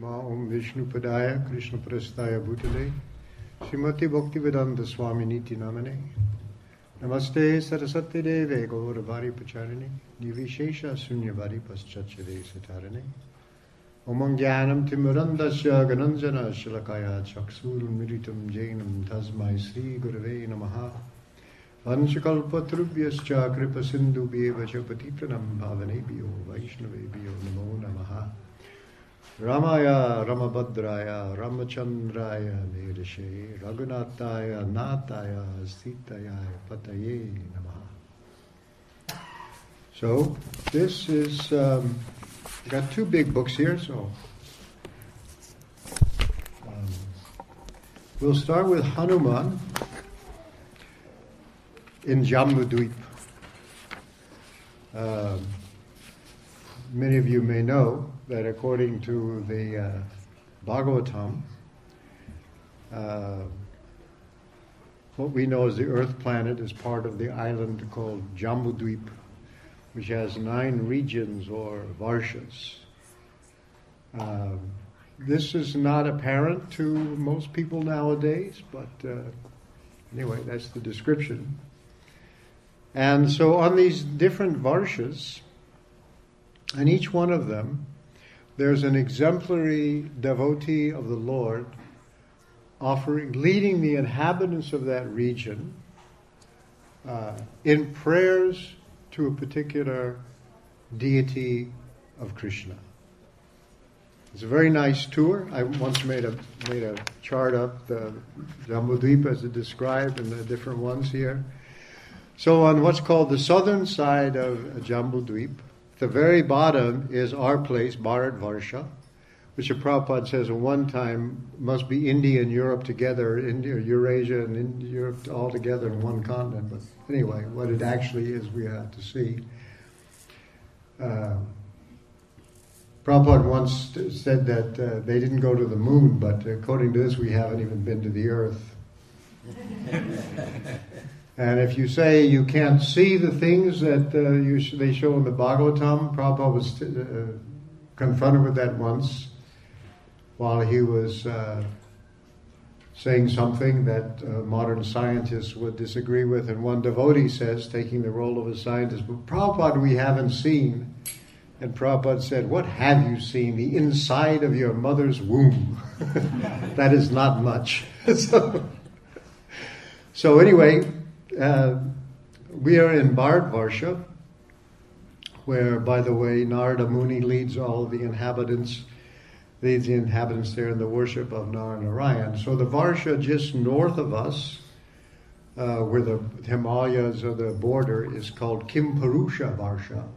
मा ओम विष्णुपदाय कृष्णप्रस्थाय भूतले श्रीमती भक्तिवेदांत स्वामी नीति नामने नमस्ते सरस्वती देवे गौर भारी प्रचारिणे निर्विशेष शून्य भारी पश्चात सितारणे ओमं ज्ञानं तिमिरन्दस्य गणञ्जन शलकाया चक्षुरुन्मिलितं जैनं तस्मै श्रीगुरवे नमः वंशकल्पतृभ्यश्च कृपसिन्धुभ्येव च पतितनं भावनेभ्यो वैष्णवेभ्यो नमो नमः Ramaya, Ramabhadraya, Ramachandraya, Nirishe, Raghunataya, Nataya, Sitaya, Pataye, Namaha. So, this is, um, got two big books here, so. Um, we'll start with Hanuman in Jambudweep. Um, many of you may know that according to the uh, Bhagavatam, uh, what we know as the Earth planet is part of the island called Jambudweep, which has nine regions or varshas. Uh, this is not apparent to most people nowadays, but uh, anyway, that's the description. And so on these different varshas, and each one of them, there's an exemplary devotee of the Lord offering, leading the inhabitants of that region uh, in prayers to a particular deity of Krishna. It's a very nice tour. I once made a made a chart up the Jambudweep as it described and the different ones here. So on what's called the southern side of Jambudweep, the very bottom is our place, Bharat Varsha, which Prabhupada says at one time must be India and Europe together, India, Eurasia and India, Europe all together in one continent. But anyway, what it actually is, we have to see. Uh, Prabhupada once said that uh, they didn't go to the moon, but according to this, we haven't even been to the earth. And if you say you can't see the things that uh, you, they show in the Bhagavatam, Prabhupada was uh, confronted with that once while he was uh, saying something that uh, modern scientists would disagree with. And one devotee says, taking the role of a scientist, but Prabhupada we haven't seen. And Prabhupada said, What have you seen? The inside of your mother's womb. that is not much. so, so anyway, uh, we are in Bharatvarsha, where, by the way, Narada Muni leads all the inhabitants, leads the inhabitants there in the worship of Narayan. So the Varsha just north of us, uh, where the Himalayas are the border, is called Kimpurusha Varsha.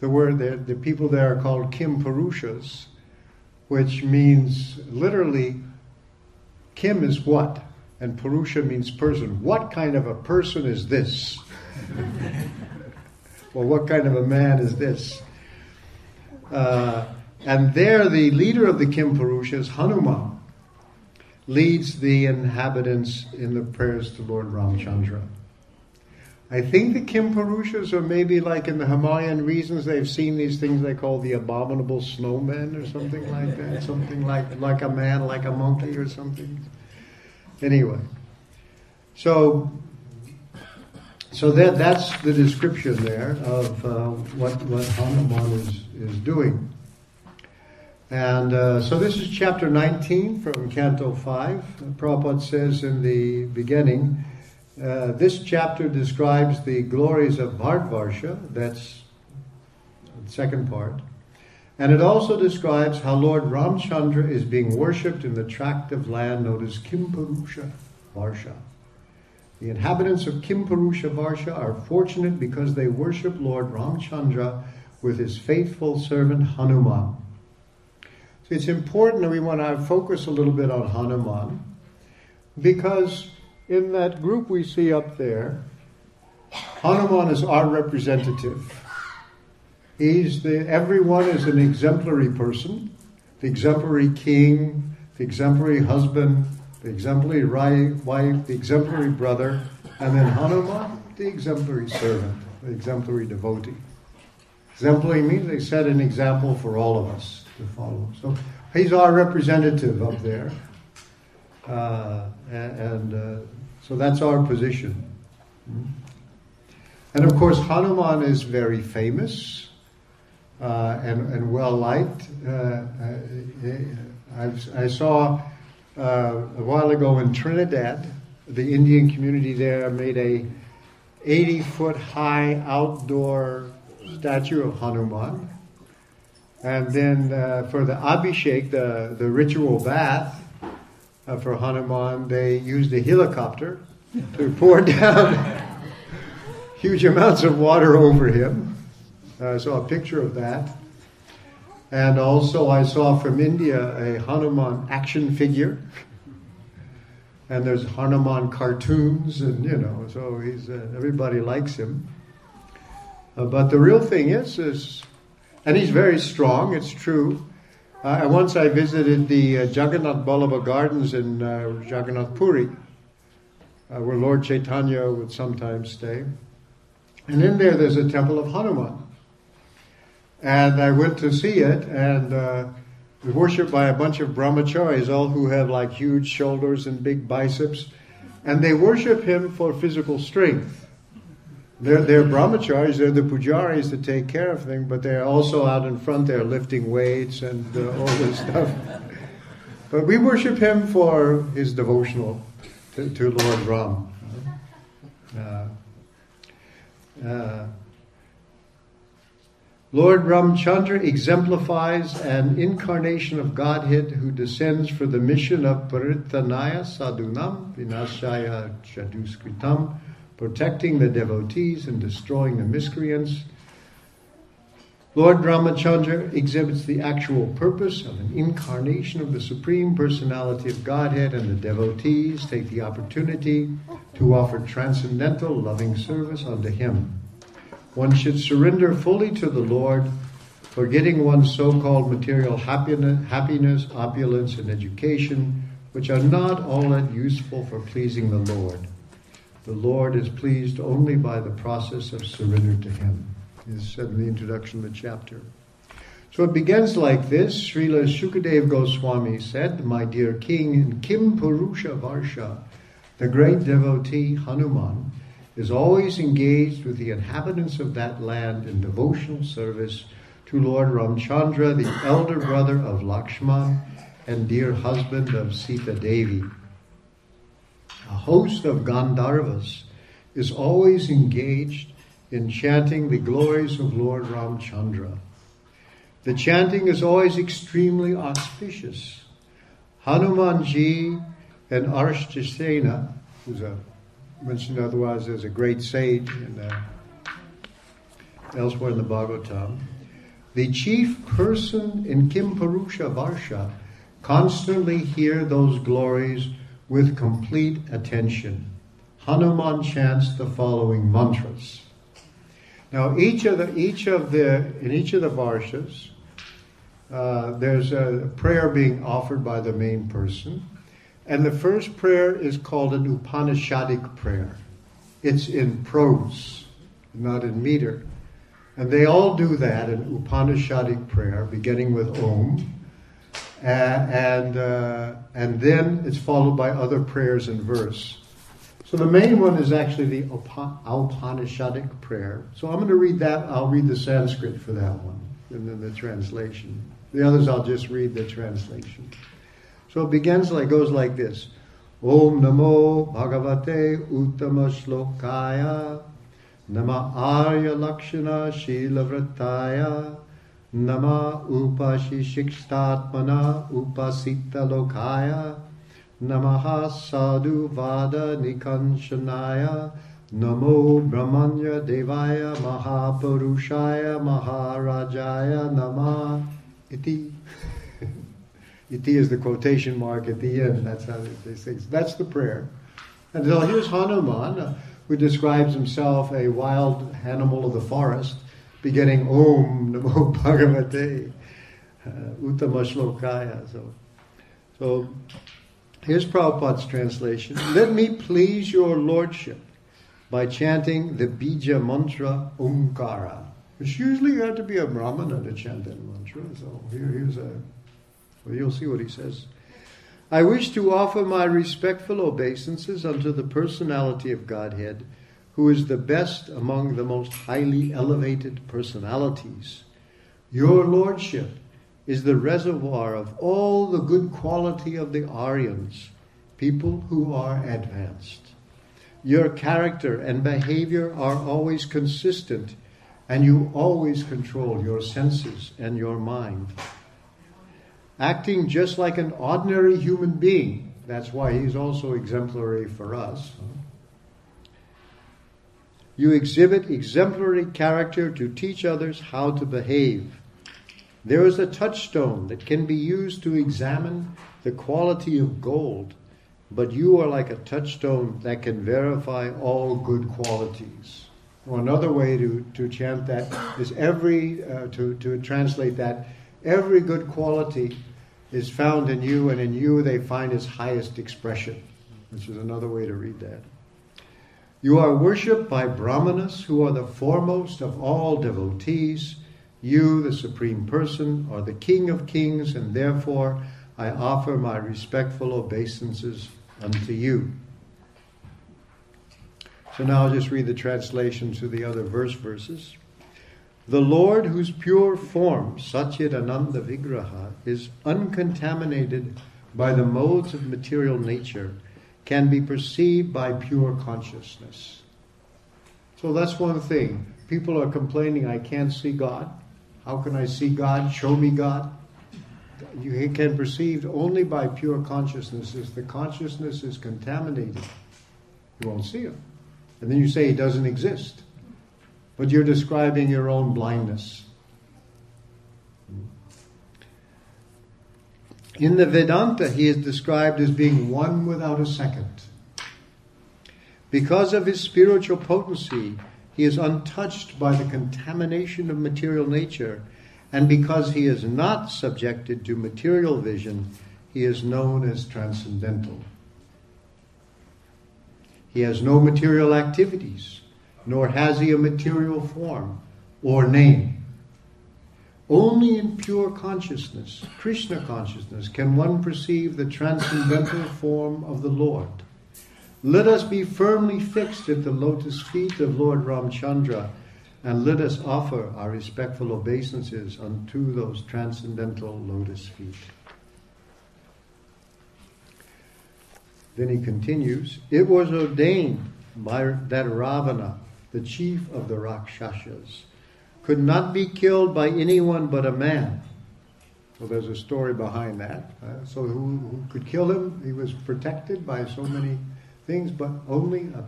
The word the, the people there are called Kimpurushas, which means literally, Kim is what? And Purusha means person. What kind of a person is this? well, what kind of a man is this? Uh, and there, the leader of the Kim Purushas, Hanuman, leads the inhabitants in the prayers to Lord Ramchandra. I think the Kim Purushas are maybe like in the Himalayan regions, they've seen these things they call the abominable snowmen or something like that. Something like, like a man, like a monkey or something. Anyway, so so that that's the description there of uh, what what Hanuman is is doing. And uh, so this is chapter 19 from Canto 5. Prabhupada says in the beginning, uh, this chapter describes the glories of Bharatvarsha, that's the second part. And it also describes how Lord Ramchandra is being worshipped in the tract of land known as Kimpurusha Varsha. The inhabitants of Kimpurusha Varsha are fortunate because they worship Lord Ramchandra with his faithful servant Hanuman. So it's important that we want to focus a little bit on Hanuman because in that group we see up there, Hanuman is our representative. He's the, everyone is an exemplary person, the exemplary king, the exemplary husband, the exemplary wife, the exemplary brother, and then Hanuman, the exemplary servant, the exemplary devotee. Exemplary means they set an example for all of us. to follow. So he's our representative up there. Uh, and, uh, so that's our position. Hmm? And of course, Hanuman is very famous uh, and, and well liked. Uh, uh, i saw uh, a while ago in Trinidad, the Indian community there made a 80 foot high outdoor statue of Hanuman. And then uh, for the Abhishek, the, the ritual bath uh, for Hanuman, they used a helicopter to pour down huge amounts of water over him. I saw a picture of that. And also, I saw from India a Hanuman action figure. And there's Hanuman cartoons, and you know, so he's uh, everybody likes him. Uh, but the real thing is, is, and he's very strong. It's true. Uh, once I visited the uh, Jagannath Ballabha Gardens in uh, Jagannath Puri, uh, where Lord Chaitanya would sometimes stay. And in there, there's a temple of Hanuman. And I went to see it, and uh, worshipped by a bunch of brahmacharis, all who have like huge shoulders and big biceps. And they worship him for physical strength. They're, they're brahmacharis, they're the pujaris that take care of things, but they're also out in front there lifting weights and uh, all this stuff. But we worship him for his devotional to, to Lord Ram. Uh, uh, Lord Ramchandra exemplifies an incarnation of Godhead who descends for the mission of Paritranaya Sadhunam Vinashaya Chaduskritam, protecting the devotees and destroying the miscreants. Lord Ramachandra exhibits the actual purpose of an incarnation of the Supreme Personality of Godhead, and the devotees take the opportunity to offer transcendental loving service unto Him. One should surrender fully to the Lord, forgetting one's so called material happiness, opulence, and education, which are not all that useful for pleasing the Lord. The Lord is pleased only by the process of surrender to Him, is said in the introduction of the chapter. So it begins like this. Srila Shukadev Goswami said, My dear king, in Kim Purusha Varsha, the great devotee Hanuman is always engaged with the inhabitants of that land in devotional service to Lord Ramchandra, the elder brother of Lakshman and dear husband of Sita Devi. A host of Gandharvas is always engaged in chanting the glories of Lord Ramchandra. The chanting is always extremely auspicious. Hanumanji and Arshtasena, who's a, mentioned otherwise as a great sage in, uh, elsewhere in the Bhagavatam, the chief person in Kimpurusha Varsha constantly hear those glories with complete attention. Hanuman chants the following mantras. Now, each of the each of the in each of the varshas, uh, there's a prayer being offered by the main person. And the first prayer is called an Upanishadic prayer. It's in prose, not in meter. And they all do that, an Upanishadic prayer, beginning with Om. And, uh, and then it's followed by other prayers in verse. So the main one is actually the Upanishadic prayer. So I'm going to read that. I'll read the Sanskrit for that one, and then the translation. The others I'll just read the translation. So it begins like goes like this. Om Namo Bhagavate Uttama Shlokaya Nama Arya Lakshana Shila Vrataya Nama Upashi Shikstatmana Upasita Lokaya. Namaha Sadhu Vada Nikanshanaya Namo Brahmanya Devaya Mahapurushaya Maharajaya Nama Iti Iti is the quotation mark at the end. That's how they say. That's the prayer. And so here's Hanuman, uh, who describes himself a wild animal of the forest, beginning Om Namo Bhagavate uh. So, so here's Prabhupada's translation. Let me please your lordship by chanting the Bija mantra Omkara. Which usually you have to be a Brahmana to chant that mantra. So here, here's a, well, you'll see what he says. I wish to offer my respectful obeisances unto the personality of Godhead, who is the best among the most highly elevated personalities. Your Lordship is the reservoir of all the good quality of the Aryans, people who are advanced. Your character and behavior are always consistent, and you always control your senses and your mind. Acting just like an ordinary human being, that's why he's also exemplary for us. You exhibit exemplary character to teach others how to behave. There is a touchstone that can be used to examine the quality of gold, but you are like a touchstone that can verify all good qualities. Or another way to, to chant that is every, uh, to, to translate that, every good quality is found in you, and in you they find its highest expression, which is another way to read that. You are worshipped by Brahmanas, who are the foremost of all devotees. You, the Supreme Person, are the King of kings, and therefore I offer my respectful obeisances unto you. So now I'll just read the translation to the other verse verses. The Lord, whose pure form, Satchit Ananda Vigraha, is uncontaminated by the modes of material nature can be perceived by pure consciousness. So that's one thing. People are complaining, I can't see God. How can I see God? Show me God. You can perceive only by pure consciousness. If the consciousness is contaminated, you won't see Him. And then you say He doesn't exist. But you're describing your own blindness. In the Vedanta, he is described as being one without a second. Because of his spiritual potency, he is untouched by the contamination of material nature, and because he is not subjected to material vision, he is known as transcendental. He has no material activities, nor has he a material form or name. Only in pure consciousness, Krishna consciousness, can one perceive the transcendental form of the Lord. Let us be firmly fixed at the lotus feet of Lord Ramchandra, and let us offer our respectful obeisances unto those transcendental lotus feet. Then he continues, It was ordained by that Ravana, the chief of the Rakshasas, could not be killed by anyone but a man. So there's a story behind that. Uh, so who, who, could kill him? He was protected by so many things, but only a,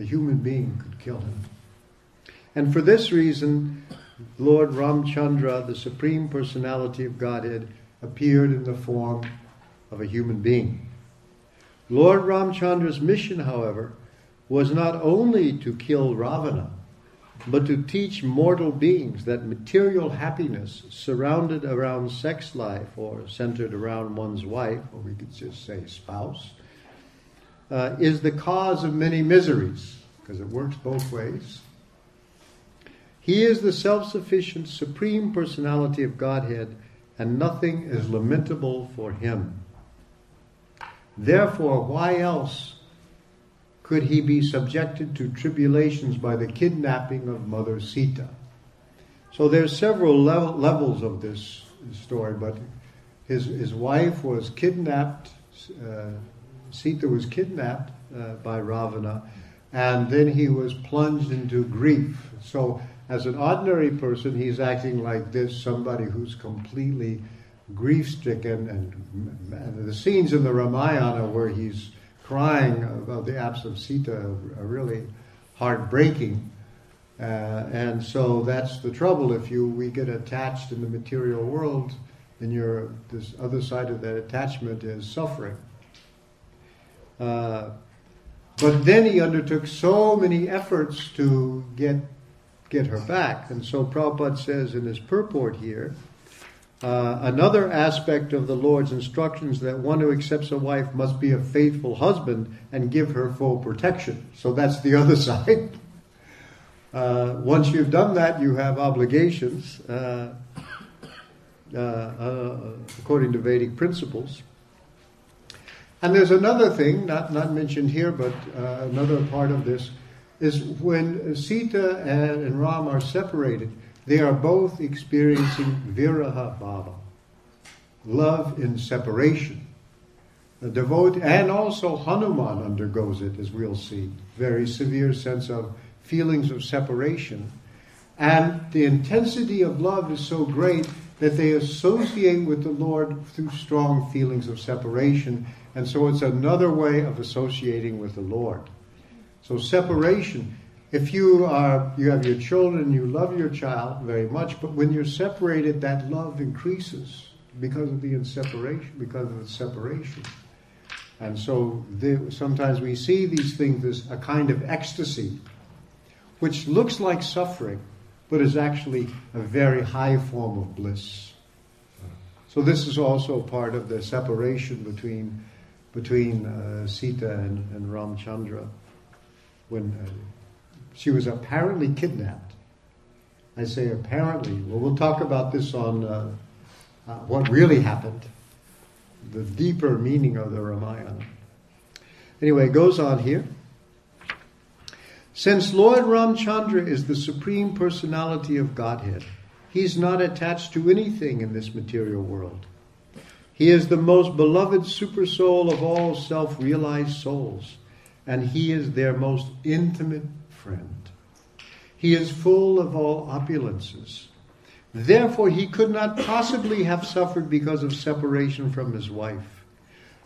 a human being could kill him. And for this reason, Lord Ramchandra, the Supreme Personality of Godhead, appeared in the form of a human being. Lord Ramchandra's mission, however, was not only to kill Ravana, but to teach mortal beings that material happiness surrounded around sex life or centered around one's wife, or we could just say spouse, uh, is the cause of many miseries, because it works both ways. He is the self sufficient supreme personality of Godhead, and nothing is lamentable for him. Therefore, why else could he be subjected to tribulations by the kidnapping of Mother Sita. So there's several le- levels of this story, but his, his wife was kidnapped, uh, Sita was kidnapped uh, by Ravana, and then he was plunged into grief. So as an ordinary person, he's acting like this, somebody who's completely grief-stricken, and, and the scenes in the Ramayana where he's crying about the absence of Sita are really heartbreaking. Uh, and so that's the trouble. If you we get attached in the material world, then your this other side of that attachment is suffering. Uh, but then he undertook so many efforts to get get her back, and so Prabhupada says in his purport here uh, another aspect of the Lord's instructions that one who accepts a wife must be a faithful husband and give her full protection. So that's the other side. Uh, once you've done that, you have obligations uh, uh, uh, according to Vedic principles. And there's another thing, not, not mentioned here, but another part of this is when Sita and, and Ram are separated, they are both experiencing viraha bhava, love in separation. The devotee, and also Hanuman undergoes it, as we'll see. Very severe sense of feelings of separation. And the intensity of love is so great that they associate with the Lord through strong feelings of separation. And so it's another way of associating with the Lord. So separation, if you are you have your children, you love your child very much, but when you're separated, that love increases because of the separation, because of the separation. And so sometimes we see these things as a kind of ecstasy, which looks like suffering, but is actually a very high form of bliss. So this is also part of the separation between between uh, Sita and, and Ramchandra when uh, she was apparently kidnapped. I say apparently. Well, we'll talk about this on uh, uh what really happened, the deeper meaning of the Ramayana. Anyway, it goes on here. Since Lord Ramchandra is the supreme personality of Godhead, he's not attached to anything in this material world. He is the most beloved supersoul of all self realized souls, and he is their most intimate friend. He is full of all opulences. Therefore, he could not possibly have suffered because of separation from his wife,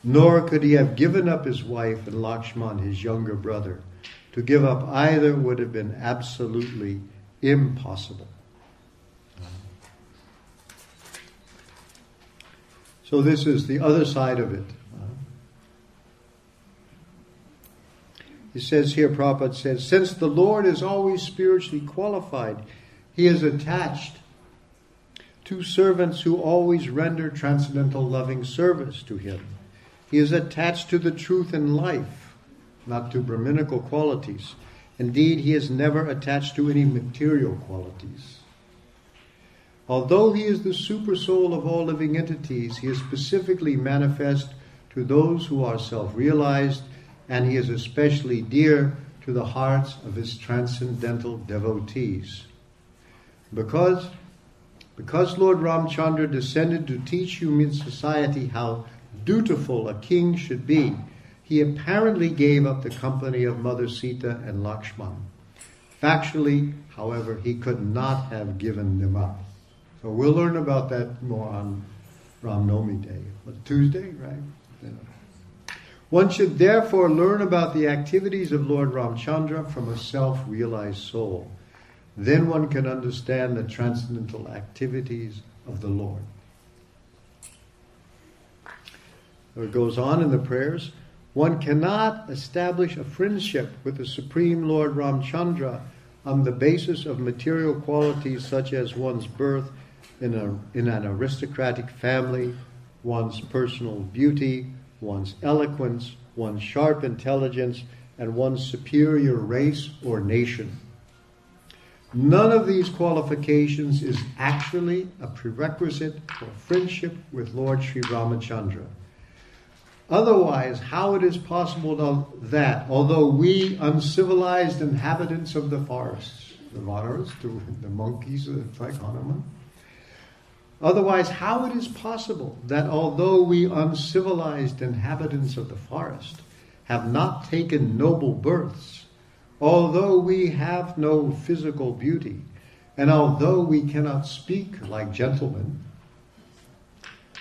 nor could he have given up his wife and Lakshman, his younger brother to give up either would have been absolutely impossible. So, this is the other side of it. He says here, Prophet says, since the Lord is always spiritually qualified, he is attached to servants who always render transcendental loving service to him. He is attached to the truth and life not to Brahminical qualities. Indeed, he is never attached to any material qualities. Although he is the super soul of all living entities, he is specifically manifest to those who are self realized, and he is especially dear to the hearts of his transcendental devotees. Because, because Lord Ramchandra descended to teach human society how dutiful a king should be, he apparently gave up the company of Mother Sita and Lakshman. Factually, however, he could not have given them up. So we'll learn about that more on Ram Navami Day, Tuesday, right? One should therefore learn about the activities of Lord Ramchandra from a self realized soul. Then one can understand the transcendental activities of the Lord. It goes on in the prayers. One cannot establish a friendship with the Supreme Lord Ramchandra on the basis of material qualities such as one's birth in, a, in an aristocratic family, one's personal beauty, one's eloquence, one's sharp intelligence, and one's superior race or nation. None of these qualifications is actually a prerequisite for friendship with Lord Sri Ramachandra. Otherwise, how it is possible that, although we uncivilized inhabitants of the forests, the vanaras, the monkeys like Hanuman, otherwise, how it is possible that although we uncivilized inhabitants of the forest have not taken noble births, although we have no physical beauty, and although we cannot speak like gentlemen,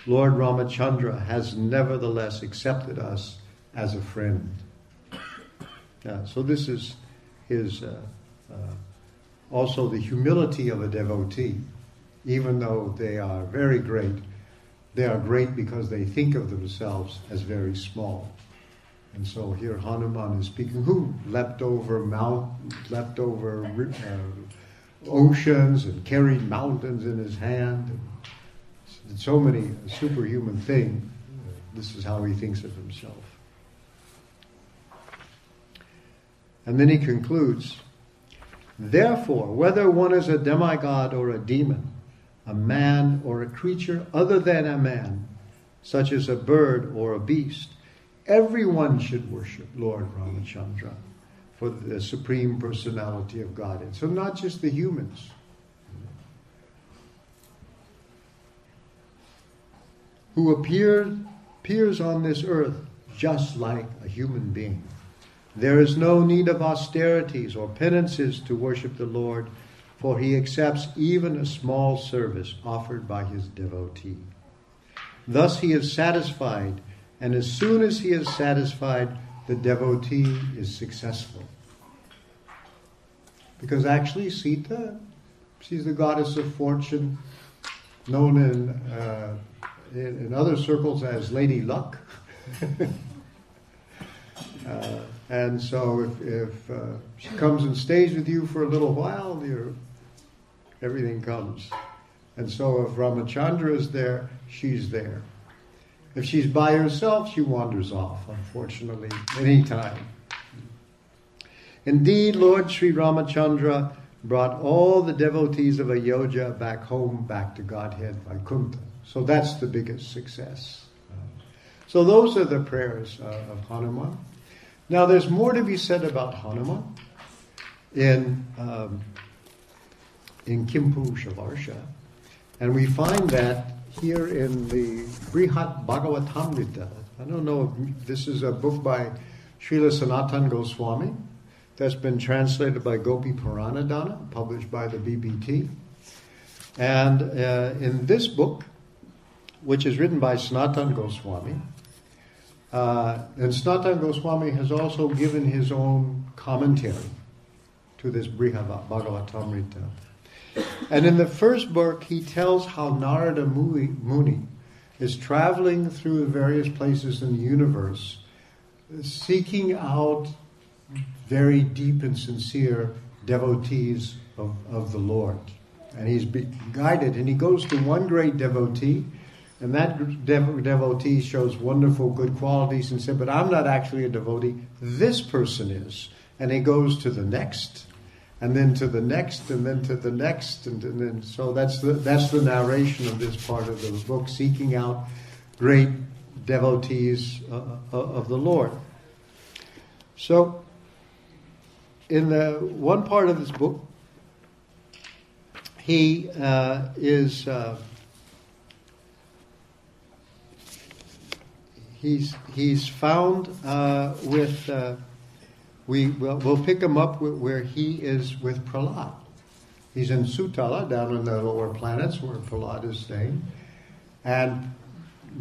Lord Ramachandra has nevertheless accepted us as a friend. Yeah, so this is his uh, uh, also the humility of a devotee. Even though they are very great, they are great because they think of themselves as very small. And so here Hanuman is speaking, who leapt over mount, leapt over uh, oceans and carried mountains in his hand. And, so many superhuman thing. This is how he thinks of himself. And then he concludes Therefore, whether one is a demigod or a demon, a man or a creature other than a man, such as a bird or a beast, everyone should worship Lord Ramachandra for the supreme personality of Godhead. So, not just the humans. Who appeared, appears on this earth just like a human being. There is no need of austerities or penances to worship the Lord, for he accepts even a small service offered by his devotee. Thus he is satisfied, and as soon as he is satisfied, the devotee is successful. Because actually, Sita, she's the goddess of fortune, known in, uh, in, in, other circles as Lady Luck. uh, and so if, if uh, she comes and stays with you for a little while, everything comes. And so if Ramachandra is there, she's there. If she's by herself, she wanders off, unfortunately, anytime. Indeed, Lord Sri Ramachandra brought all the devotees of Ayodhya back home, back to Godhead, Vaikuntha. So that's the biggest success. So those are the prayers uh, of Hanuman. Now, there's more to be said about Hanuman in um, in Kimpurusha Varsha, and we find that here in the Brihad Bhagavatamrita. I don't know if this is a book by Srila Sanatan Goswami that's been translated by Gopiparanadhana, published by the BBT. And uh, in this book, which is written by Sanatan Goswami, uh, and Sanatan Goswami has also given his own commentary to this Brihad Bhagavatamrita. And in the first book, he tells how Narada Muni is traveling through various places in the universe, seeking out very deep and sincere devotees of, of the Lord. And he's guided, and he goes to one great devotee, and that dev- devotee shows wonderful good qualities and said, But I'm not actually a devotee, this person is. And he goes to the next, and then to the next, and then to the next, and, and then so that's the that's the narration of this part of the book, seeking out great devotees uh, uh of the Lord. So in the one part of this book, he uh, is uh, he's he's found uh, with uh, we will we'll pick him up where he is with Prahlad. He's in Sutala, down in the lower planets where Prahlad is staying, and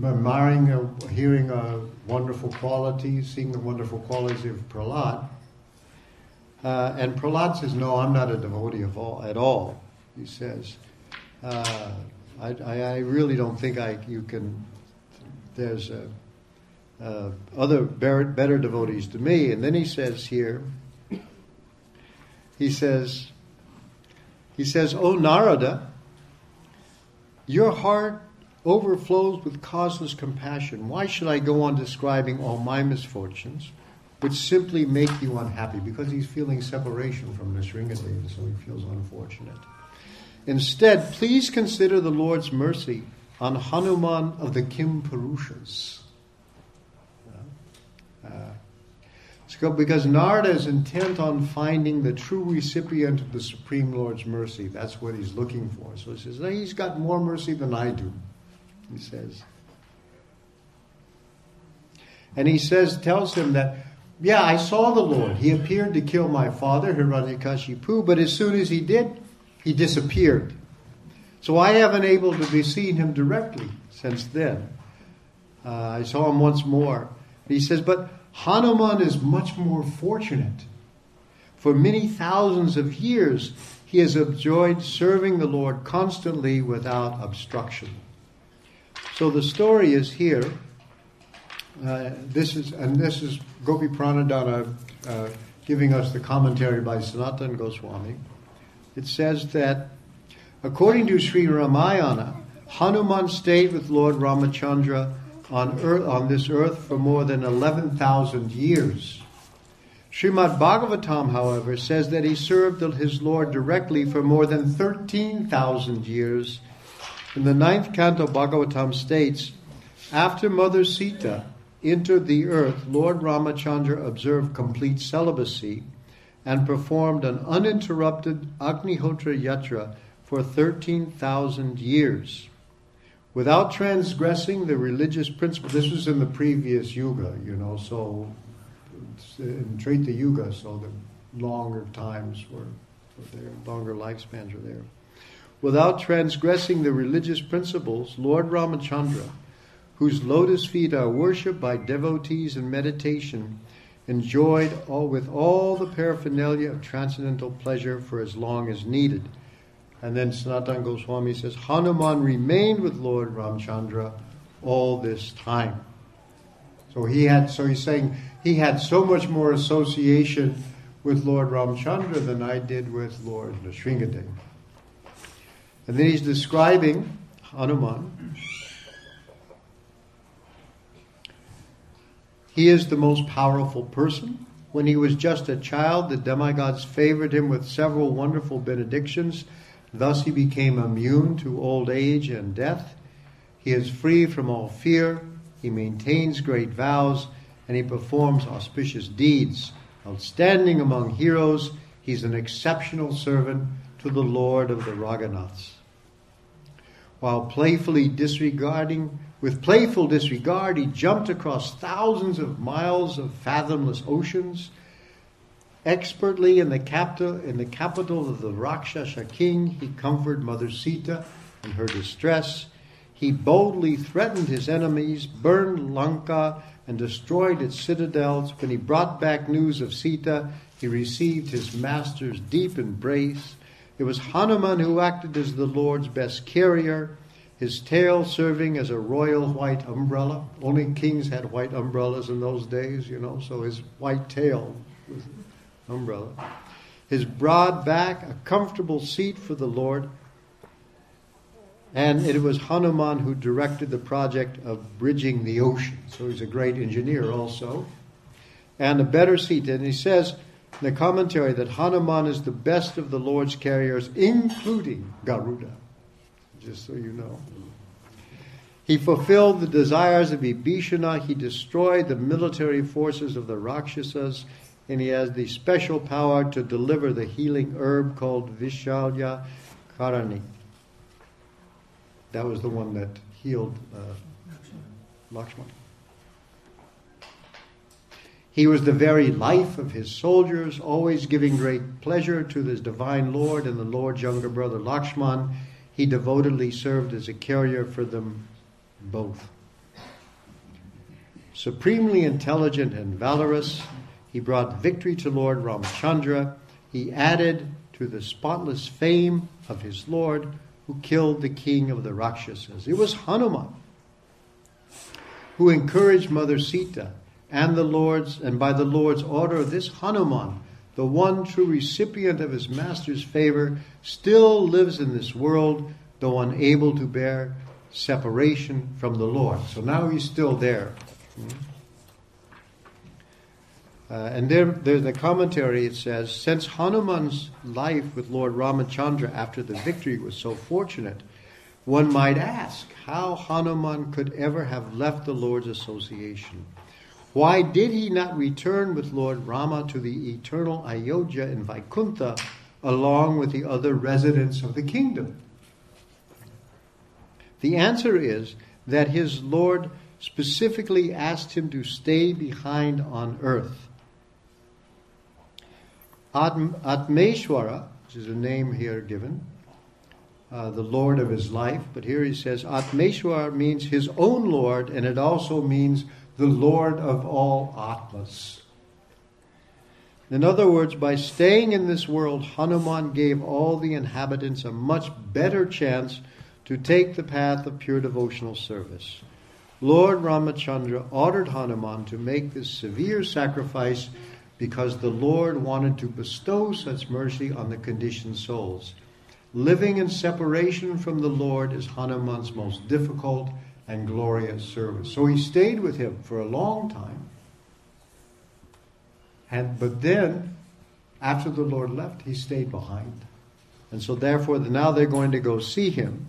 admiring, hearing a wonderful qualities, seeing the wonderful qualities of Prahlad uh, and Prahlad says, No, I'm not a devotee of all, at all. He says, uh, I, I, really don't think I, you can, there's a, uh, other better, devotees to me. And then he says here, he says, he says, O Narada, your heart overflows with causeless compassion. Why should I go on describing all my misfortunes? which simply make you unhappy because he's feeling separation from Nrisinghadeva, so he feels unfortunate. Instead, please consider the Lord's mercy on Hanuman of the Kim Purushas. Uh, because Narada is intent on finding the true recipient of the Supreme Lord's mercy. That's what he's looking for. So he says, He's got more mercy than I do, he says. And he says, tells him that yeah, I saw the Lord. He appeared to kill my father, Hiranyakashipu, but as soon as he did, he disappeared. So I haven't been able to be seen him directly since then. Uh, I saw him once more. He says, but Hanuman is much more fortunate. For many thousands of years, he has enjoyed serving the Lord constantly without obstruction. So the story is here uh, this is and this is Gopiparanadhana uh, giving us the commentary by Sanatan Goswami. It says that according to Sri Ramayana, Hanuman stayed with Lord Ramachandra on earth, on this earth for more than eleven thousand years. Srimad Bhagavatam, however, says that he served his Lord directly for more than 13,000 years. In the ninth canto, Bhagavatam states, After Mother Sita entered the earth, Lord Ramachandra observed complete celibacy and performed an uninterrupted Agnihotra Yajna for 13,000 years without transgressing the religious principle. This was in the previous yuga, you know, so in Treta Yuga, so the longer times were, were there, longer lifespans were there. Without transgressing the religious principles, Lord Ramachandra, whose lotus feet are worshipped by devotees in meditation, enjoyed all, with all the paraphernalia of transcendental pleasure for as long as needed. And then Sanatana Goswami says, Hanuman remained with Lord Ramchandra all this time. So he had, so he's saying he had so much more association with Lord Ramchandra than I did with Lord Nrsingadev. And then he's describing Hanuman. He is the most powerful person. When he was just a child, the demigods favored him with several wonderful benedictions. Thus he became immune to old age and death. He is free from all fear. He maintains great vows and he performs auspicious deeds. Outstanding among heroes, he's an exceptional servant to the Lord of the Raghunaths. While playfully disregarding with playful disregard, he jumped across thousands of miles of fathomless oceans. Expertly in the capital, in the capital of the Rakshasa king, he comforted Mother Sita in her distress. He boldly threatened his enemies, burned Lanka, and destroyed its citadels. When he brought back news of Sita, he received his master's deep embrace. It was Hanuman who acted as the Lord's best carrier his tail serving as a royal white umbrella. Only kings had white umbrellas in those days, you know, so his white tail was umbrella. His broad back, a comfortable seat for the Lord. And it was Hanuman who directed the project of bridging the ocean. So he's a great engineer also. And a better seat. And he says in the commentary that Hanuman is the best of the Lord's carriers, including Garuda just so you know. He fulfilled the desires of Vibhishana. He destroyed the military forces of the Rakshasas. And he has the special power to deliver the healing herb called Vishalya Karani. That was the one that healed uh, Lakshman. He was the very life of his soldiers, always giving great pleasure to his divine Lord and the Lord's younger brother Lakshman he devotedly served as a carrier for them both. Supremely intelligent and valorous, he brought victory to Lord Ramchandra. He added to the spotless fame of his Lord who killed the king of the Rakshasas. It was Hanuman who encouraged Mother Sita and the Lord's, and by the Lord's order, this Hanuman the one true recipient of his master's favor, still lives in this world, though unable to bear separation from the Lord. So now he's still there. Hmm? Uh, and there, there's the commentary, it says, since Hanuman's life with Lord Ramachandra after the victory was so fortunate, one might ask how Hanuman could ever have left the Lord's association. Why did he not return with Lord Rama to the eternal Ayodhya in Vaikuntha along with the other residents of the kingdom? The answer is that his Lord specifically asked him to stay behind on earth. Atm- Atmeshwara, which is a name here given, uh, the Lord of his life, but here he says Atmeshwara means his own Lord, and it also means the Lord of all Atmas. In other words, by staying in this world, Hanuman gave all the inhabitants a much better chance to take the path of pure devotional service. Lord Ramachandra ordered Hanuman to make this severe sacrifice because the Lord wanted to bestow such mercy on the conditioned souls. Living in separation from the Lord is Hanuman's most difficult and glorious service. So he stayed with him for a long time. And but then, after the Lord left, he stayed behind. And so therefore now they're going to go see him.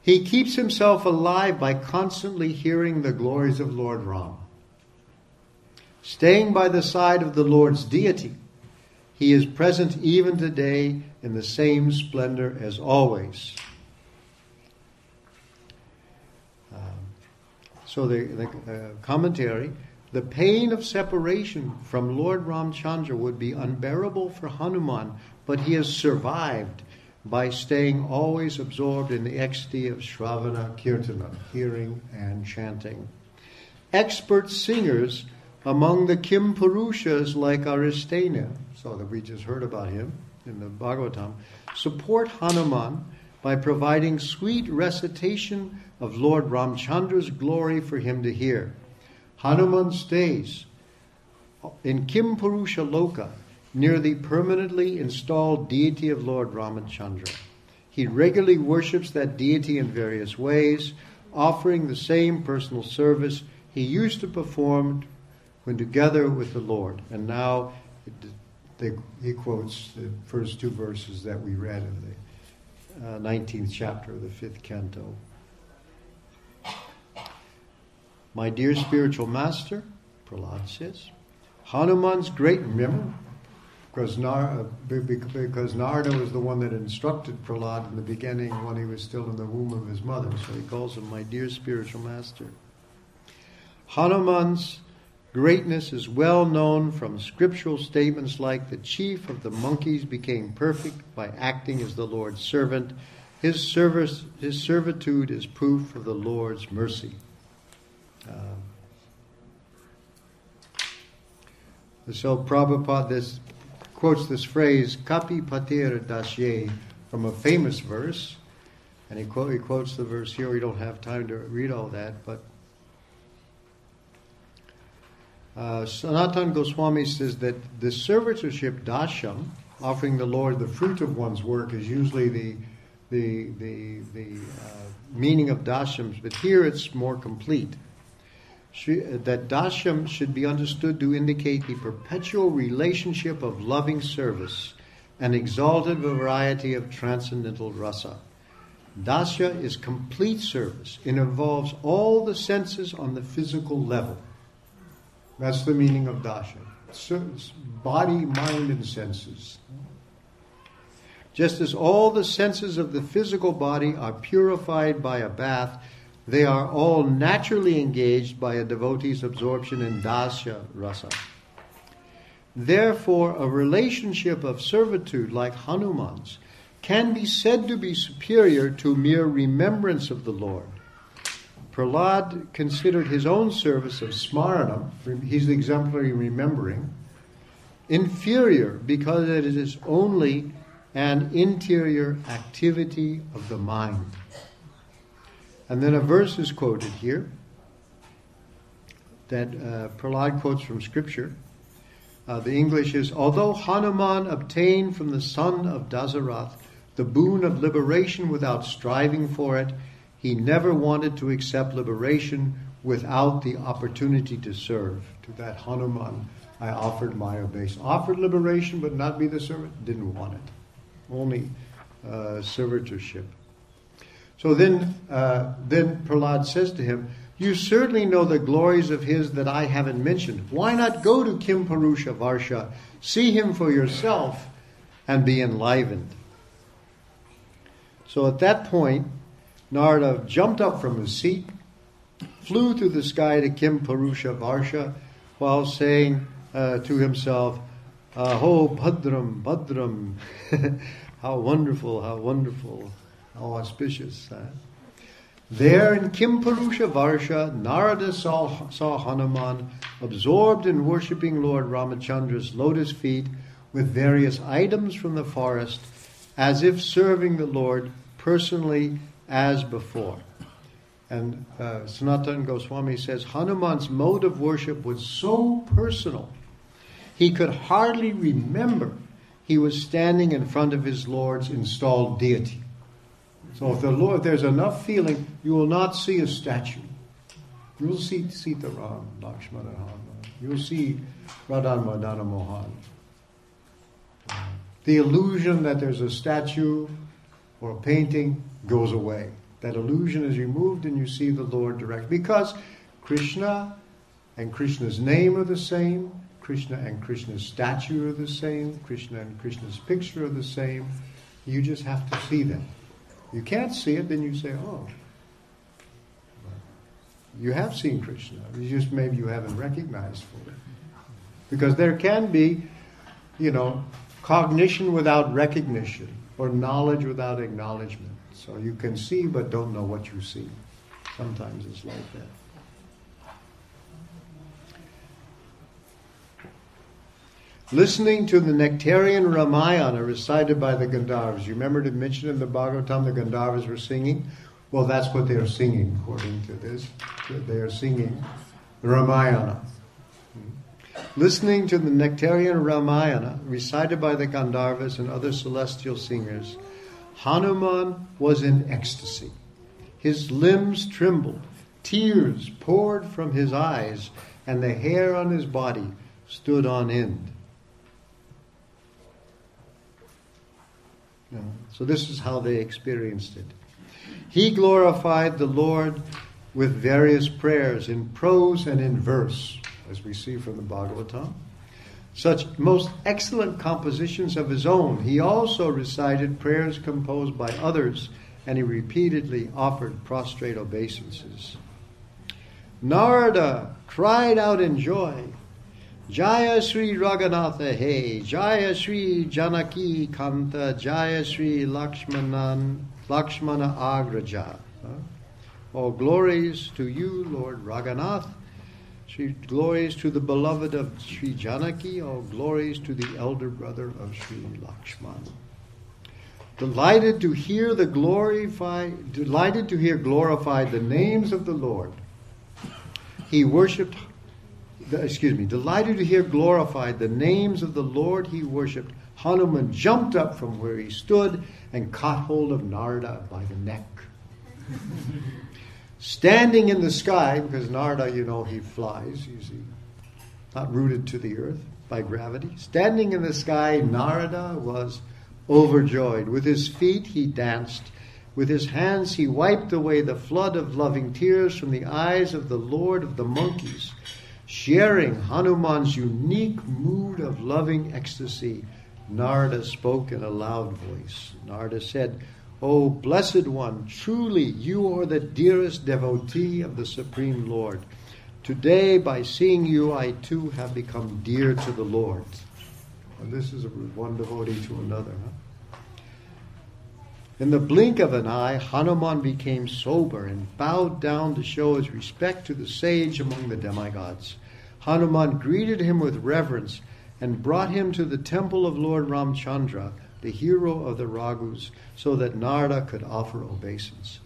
He keeps himself alive by constantly hearing the glories of Lord Ram. Staying by the side of the Lord's deity, he is present even today in the same splendor as always. Um, so the, the uh, commentary the pain of separation from Lord Ramchandra would be unbearable for Hanuman, but he has survived by staying always absorbed in the ecstasy of Shravana Kirtana, hearing and chanting. Expert singers among the Kim Purushas like Arstisena, so that we just heard about him in the Bhagavatam, support Hanuman by providing sweet recitation of Lord Ramchandra's glory for him to hear. Hanuman stays in Kim Purusha Loka near the permanently installed deity of Lord Ramachandra. He regularly worships that deity in various ways, offering the same personal service he used to perform when together with the Lord. And now he quotes the first two verses that we read in the uh, 19th chapter of the fifth canto. My dear spiritual master, Prahlad says, Hanuman's great, remember, because, Nar, because Narada was the one that instructed Prahlad in the beginning when he was still in the womb of his mother. So he calls him my dear spiritual master. Hanuman's greatness is well known from scriptural statements like the chief of the monkeys became perfect by acting as the Lord's servant. His service, his servitude is proof of the Lord's mercy. Um, so Prabhupada this, quotes this phrase, Kapi Patir Dasye, from a famous verse. And he, quote, he quotes the verse here. We don't have time to read all that, but uh, Sanatan Goswami says that the servitorship dasham, offering the Lord the fruit of one's work, is usually the the the the uh, meaning of dashams, but here it's more complete that dasham should be understood to indicate the perpetual relationship of loving service, an exalted variety of transcendental rasa. Dasya is complete service. It involves all the senses on the physical level. That's the meaning of dasya. Body, mind, and senses. Just as all the senses of the physical body are purified by a bath, they are all naturally engaged by a devotee's absorption in dasya rasa. Therefore, a relationship of servitude like Hanuman's can be said to be superior to mere remembrance of the Lord. Prahlad considered his own service of smarana, he's exemplary remembering, inferior because it is only an interior activity of the mind. And then a verse is quoted here that uh, Prahlad quotes from Scripture. Uh, the English is Although Hanuman obtained from the son of Dasarath the boon of liberation without striving for it, he never wanted to accept liberation without the opportunity to serve. To that Hanuman, I offered my obeisance. Offered liberation, but not be the servant? Didn't want it. Only uh, servitorship. So then, uh, then Prahlad says to him, You certainly know the glories of his that I haven't mentioned. Why not go to Kim Purusha Varsha, see him for yourself, and be enlivened? So at that point, Narada jumped up from his seat, flew through the sky to Kim Purusha Varsha, while saying uh, to himself, Aho Bhadram, Bhadram, how wonderful, how wonderful. How auspicious. Huh? There in Kimpurusha Varsha, Narada saw, saw Hanuman absorbed in worshipping Lord Ramachandra's lotus feet with various items from the forest, as if serving the Lord personally as before. And uh, Sanatan Goswami says Hanuman's mode of worship was so personal, he could hardly remember he was standing in front of his Lord's installed deity. So if the Lord, if there's enough feeling, you will not see a statue. You'll see Sita Ram, Lakshmana Hanuman. You'll see Radha Madana Mohan. The illusion that there's a statue or a painting goes away. That illusion is removed and you see the Lord direct. Because Krishna and Krishna's name are the same, Krishna and Krishna's statue are the same, Krishna and Krishna's picture are the same. You just have to see them. You can't see it, then you say, oh. You have seen Krishna. You just maybe you haven't recognized for it. Because there can be, you know, cognition without recognition or knowledge without acknowledgement. So you can see but don't know what you see. Sometimes it's like that. Listening to the Nectarian Ramayana recited by the Gandharvas. You remember to mention in the Bhagavatam the Gandharvas were singing? Well, that's what they're singing, according to this. They are singing Ramayana. Listening to the Nectarian Ramayana recited by the Gandharvas and other celestial singers, Hanuman was in ecstasy. His limbs trembled, tears poured from his eyes, and the hair on his body stood on end. So, this is how they experienced it. He glorified the Lord with various prayers in prose and in verse, as we see from the Bhagavatam. Such most excellent compositions of his own. He also recited prayers composed by others, and he repeatedly offered prostrate obeisances. Narada cried out in joy Jaya Sri Raghunatha He, Jaya Sri Janaki Kanta, Jaya Sri Lakshmanan, Lakshmana Agraja. All glories to you, Lord Raghunath. Sri glories to the beloved of Sri Janaki. All glories to the elder brother of Sri Lakshman. Delighted to hear the glorify, delighted to hear glorified the names of the Lord. He worshipped excuse me, delighted to hear glorified the names of the Lord he worshipped, Hanuman jumped up from where he stood and caught hold of Narada by the neck. Standing in the sky, because Narada, you know, he flies, see, not rooted to the earth by gravity. Standing in the sky, Narada was overjoyed. With his feet, he danced. With his hands, he wiped away the flood of loving tears from the eyes of the Lord of the monkeys Sharing Hanuman's unique mood of loving ecstasy, Narada spoke in a loud voice. Narada said, O blessed one, truly you are the dearest devotee of the Supreme Lord. Today, by seeing you, I too have become dear to the Lord. And this is one devotee to another. Huh? In the blink of an eye, Hanuman became sober and bowed down to show his respect to the sage among the demigods. Hanuman greeted him with reverence and brought him to the temple of Lord Ramchandra, the hero of the Raghus, so that Narada could offer obeisance.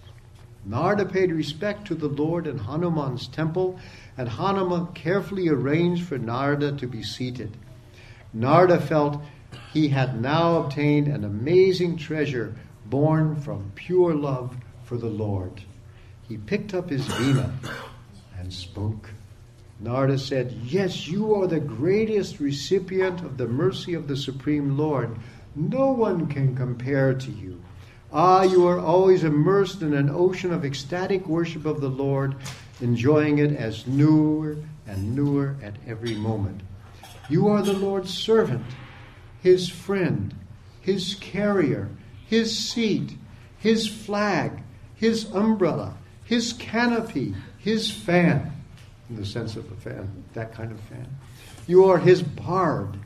Narada paid respect to the Lord in Hanuman's temple, and Hanuman carefully arranged for Narada to be seated. Narada felt he had now obtained an amazing treasure born from pure love for the Lord. He picked up his veena and spoke. Narada said, Yes, you are the greatest recipient of the mercy of the Supreme Lord. No one can compare to you. Ah, you are always immersed in an ocean of ecstatic worship of the Lord, enjoying it as newer and newer at every moment. You are the Lord's servant, his friend, his carrier, his seat, his flag, his umbrella, his canopy, his fan, in the sense of a fan, that kind of fan. You are his bard,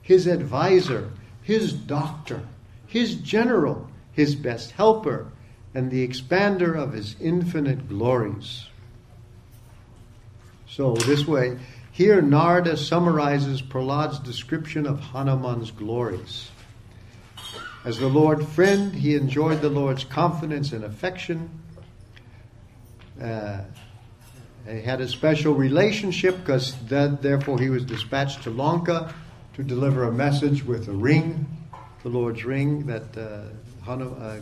his advisor, his doctor, his general, his best helper, and the expander of his infinite glories. So, this way, here Narada summarizes Prahlad's description of Hanuman's glories. As the Lord friend, he enjoyed the Lord's confidence and affection. Uh, he had a special relationship because therefore he was dispatched to Lanka to deliver a message with a ring, the Lord's ring that uh, uh, uh,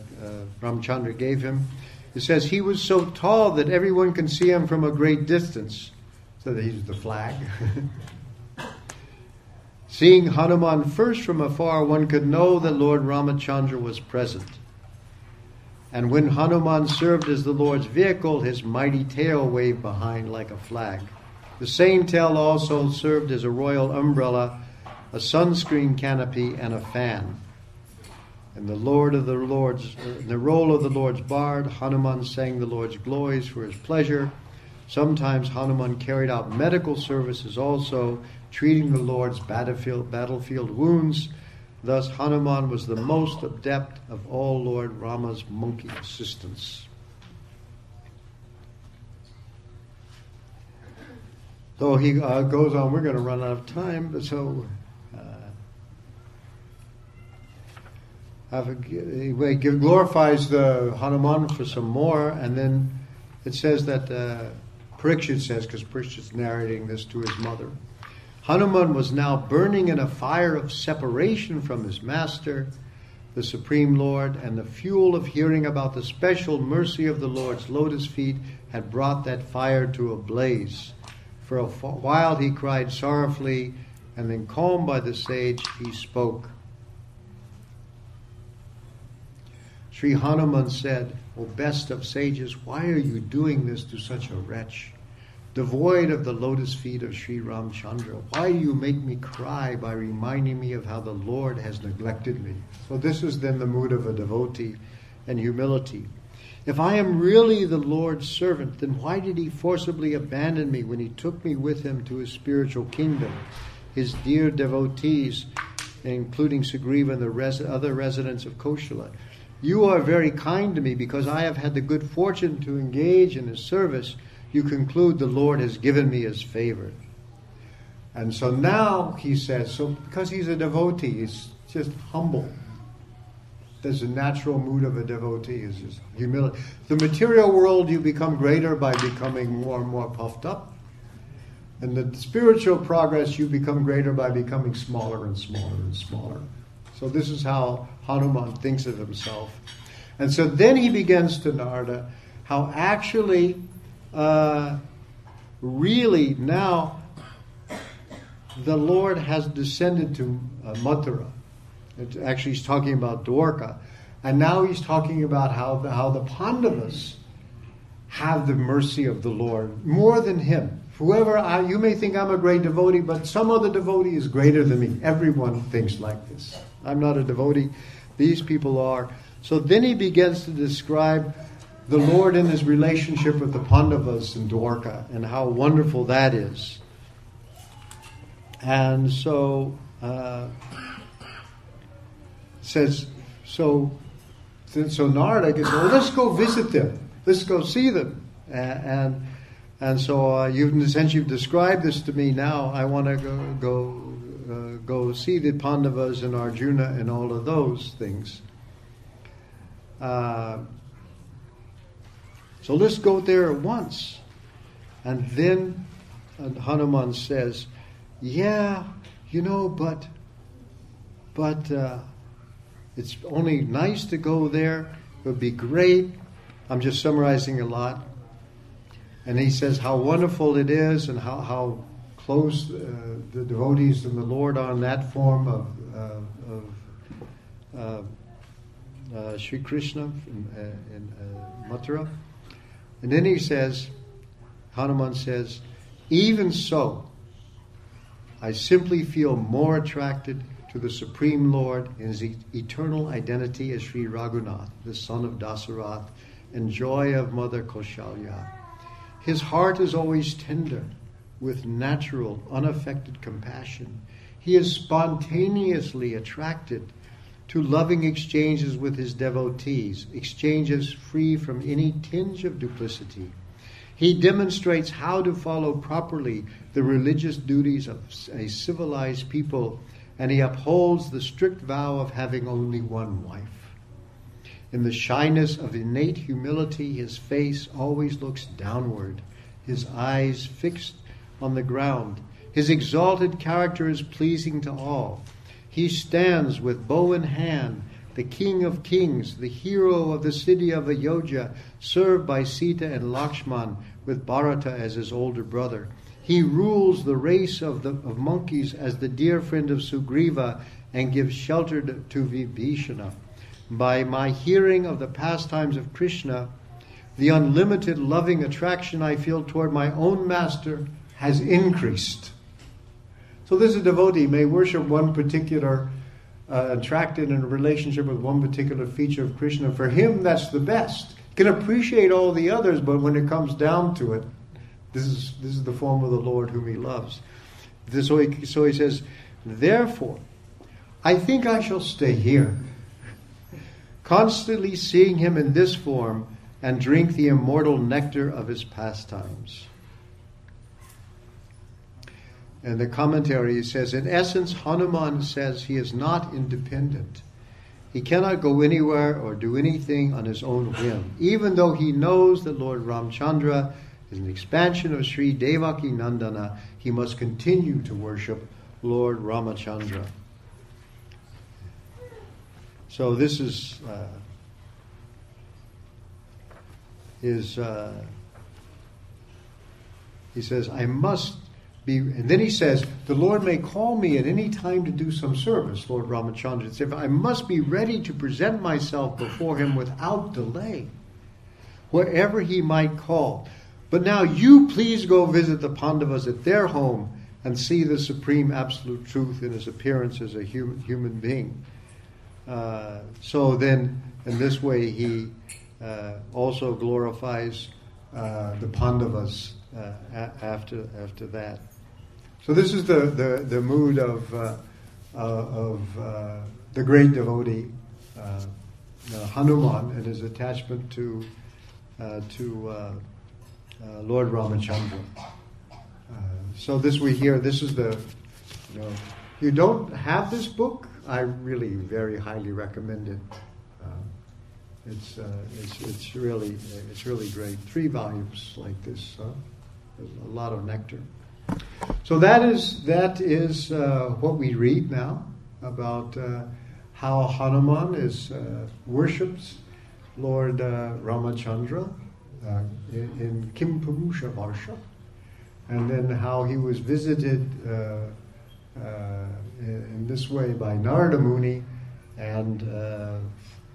Ramchandra gave him. It says he was so tall that everyone can see him from a great distance. So that he's the flag. Seeing Hanuman first from afar, one could know that Lord Ramachandra was present. And when Hanuman served as the Lord's vehicle, his mighty tail waved behind like a flag. The same tail also served as a royal umbrella, a sunscreen canopy, and a fan. And the Lord of the Lord's, in the role of the Lord's bard, Hanuman sang the Lord's glories for his pleasure. Sometimes Hanuman carried out medical services also, treating the Lord's battlefield, battlefield wounds. Thus, Hanuman was the most adept of all Lord Rama's monkey assistants. So he uh, goes on, we're going to run out of time, so he glorifies the Hanuman for some more, and then it says that uh, Parikshit says, because Parikshit's narrating this to his mother, Hanuman was now burning in a fire of separation from his master, the Supreme Lord, and the fuel of hearing about the special mercy of the Lord's lotus feet had brought that fire to a blaze. For a while he cried sorrowfully, and then, calmed by the sage, he spoke. Sri Hanuman said, O best of sages, why are you doing this to such a wretch? Devoid of the lotus feet of Sri Ramchandra, why do you make me cry by reminding me of how the Lord has neglected me? So, this is then the mood of a devotee and humility. If I am really the Lord's servant, then why did he forcibly abandon me when he took me with him to his spiritual kingdom? His dear devotees, including Sugriva and the res- other residents of Koshala, you are very kind to me because I have had the good fortune to engage in his service. You conclude the Lord has given me his favor. And so now he says, so because he's a devotee, he's just humble. There's a natural mood of a devotee is just humility. The material world, you become greater by becoming more and more puffed up. And the spiritual progress, you become greater by becoming smaller and smaller and smaller. So this is how Hanuman thinks of himself. And so then he begins to Narada how actually, uh, really now, the Lord has descended to uh, Mathura. Actually, he's talking about Dwarka. And now he's talking about how the, how the Pandavas have the mercy of the Lord more than him. Whoever I, you may think I'm a great devotee, but some other devotee is greater than me. Everyone thinks like this. I'm not a devotee. These people are. So then he begins to describe the Lord in his relationship with the Pandavas and Dwarka and how wonderful that is. And so uh, says so. So Narada gets, well, let's go visit them. Let's go see them. And and, and so uh, you've since you've described this to me now, I want to go go uh, go see the Pandavas and Arjuna and all of those things. Uh, so let's go there at once. And then Hanuman says, Yeah, you know, but, but uh, it's only nice to go there. It would be great. I'm just summarizing a lot. And he says how wonderful it is and how, how close uh, the devotees and the Lord on that form of, uh, of uh, uh Sri Krishna in, uh, in Mathura. And then he says, Hanuman says, even so, I simply feel more attracted to the Supreme Lord in his eternal identity as Sri Raghunath, the son of Dasarath, and joy of Mother Kaushalya. His heart is always tender with natural, unaffected compassion. He is spontaneously attracted to loving exchanges with his devotees, exchanges free from any tinge of duplicity. He demonstrates how to follow properly the religious duties of a civilized people, and he upholds the strict vow of having only one wife. In the shyness of innate humility, his face always looks downward, his eyes fixed on the ground. His exalted character is pleasing to all. He stands with bow in hand the king of kings, the hero of the city of Ayodhya, served by Sita and Lakshman with Bharata as his older brother. He rules the race of, the, of monkeys as the dear friend of Sugriva and gives shelter to Vibhishana. By my hearing of the pastimes of Krishna, the unlimited loving attraction I feel toward my own master has increased. So this is a devotee may worship one particular, uh, attracted in a relationship with one particular feature of Krishna. For him, that's the best. Can appreciate all the others, but when it comes down to it, this is this is the form of the Lord whom he loves. This, so, he, so he says, therefore, I think I shall stay here, constantly seeing him in this form and drink the immortal nectar of his pastimes. And the commentary says, in essence, Hanuman says he is not independent. He cannot go anywhere or do anything on his own whim, even though he knows that Lord Ramchandra is an expansion of Sri Devaki Nandana. He must continue to worship Lord Ramachandra. So this is uh, is uh, he says I must be, and then he says, The Lord may call me at any time to do some service, Lord Ramachandra said, I must be ready to present myself before him without delay, wherever he might call. But now you please go visit the Pandavas at their home and see the supreme absolute truth in his appearance as a human, human being. Uh, so then, in this way, he uh, also glorifies uh, the Pandavas uh, after after that. So this is the, the, the mood of, uh, uh, of uh, the great devotee, uh, Hanuman, and his attachment to, uh, to uh, Lord Ramachandra. so this we hear, this is the, you know, you don't have this book, I really very highly recommend it. it's, it's, it's, really, it's really great. Three volumes like this, a lot of nectar. So that is that is uh, what we read now about uh, how Hanuman is uh, worships Lord uh, Ramachandra uh, in, in Kimpurusha Varsha, and then how he was visited uh, in, in, this way by Narada Muni, and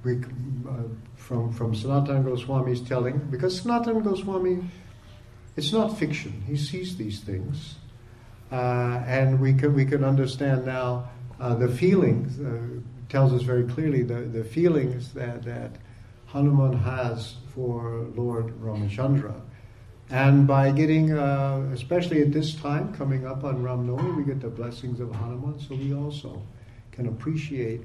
we, from from Sanatana Goswami's telling, because Sanatana Goswami it's not fiction. He sees these things. Uh, and we can, we can understand now uh, the feelings, uh, tells us very clearly the, the feelings that, that Hanuman has for Lord Ramachandra. And by getting, uh, especially at this time, coming up on Ram Navami, we get the blessings of Hanuman, so we also can appreciate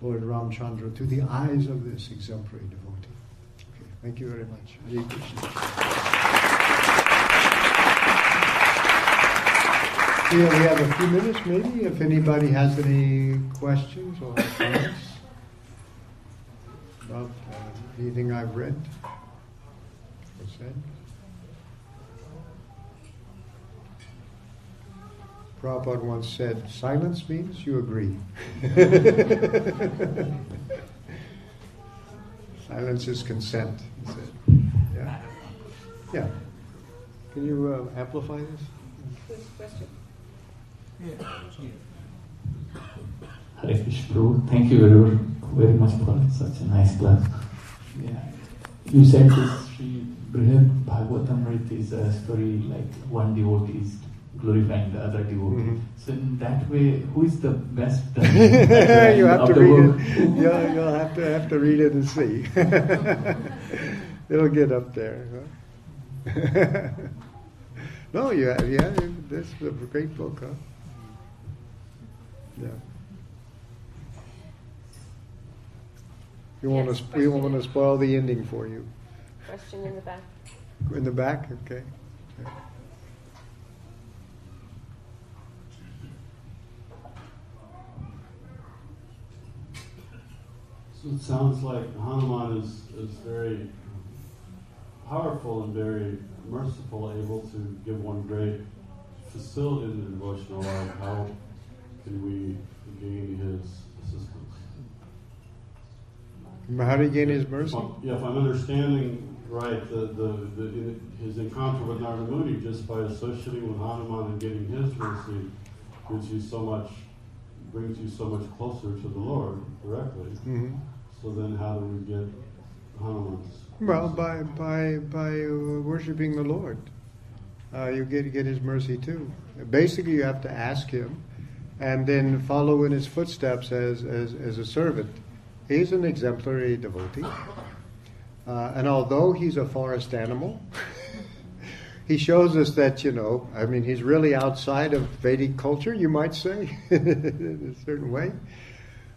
Lord Ramchandra through the eyes of this exemplary devotee. Okay, thank you very much. Hare Krishna. We have a few minutes maybe if anybody has any questions or comments about uh, anything I've read or said. Prabhupada once said, silence means you agree. silence is consent, he said. Yeah. Yeah. Can you uh, amplify this? Question. Hare Krishna thank you very, very much for such a nice class. Yeah. You said this Sri Bhagavatam is a story like one devotee is glorifying the other devotee. Mm-hmm. So in that way, who is the best? you have to read book? it. You'll, you'll have to have to read it and see. It'll get up there. Huh? no, yeah, yeah. This is a great book, huh? Yeah. We yes, want to we want to spoil the ending for you. Question in the back. In the back, okay. So it sounds like Hanuman is, is very um, powerful and very merciful, able to give one great facility in the devotional life. How can we gain his assistance? How do he gain his mercy? Well, yeah, if I'm understanding right, the, the, the his encounter with Narada Muni just by associating with Hanuman and getting his mercy gives you so much, brings you so much closer to the Lord directly. hmm So then, how do we get Hanuman's? Well, by by by worshiping the Lord, uh, you get get His mercy too. Basically, you have to ask Him, and then follow in His footsteps as as, as a servant. He's an exemplary devotee, uh, and although he's a forest animal, he shows us that you know. I mean, he's really outside of Vedic culture, you might say, in a certain way.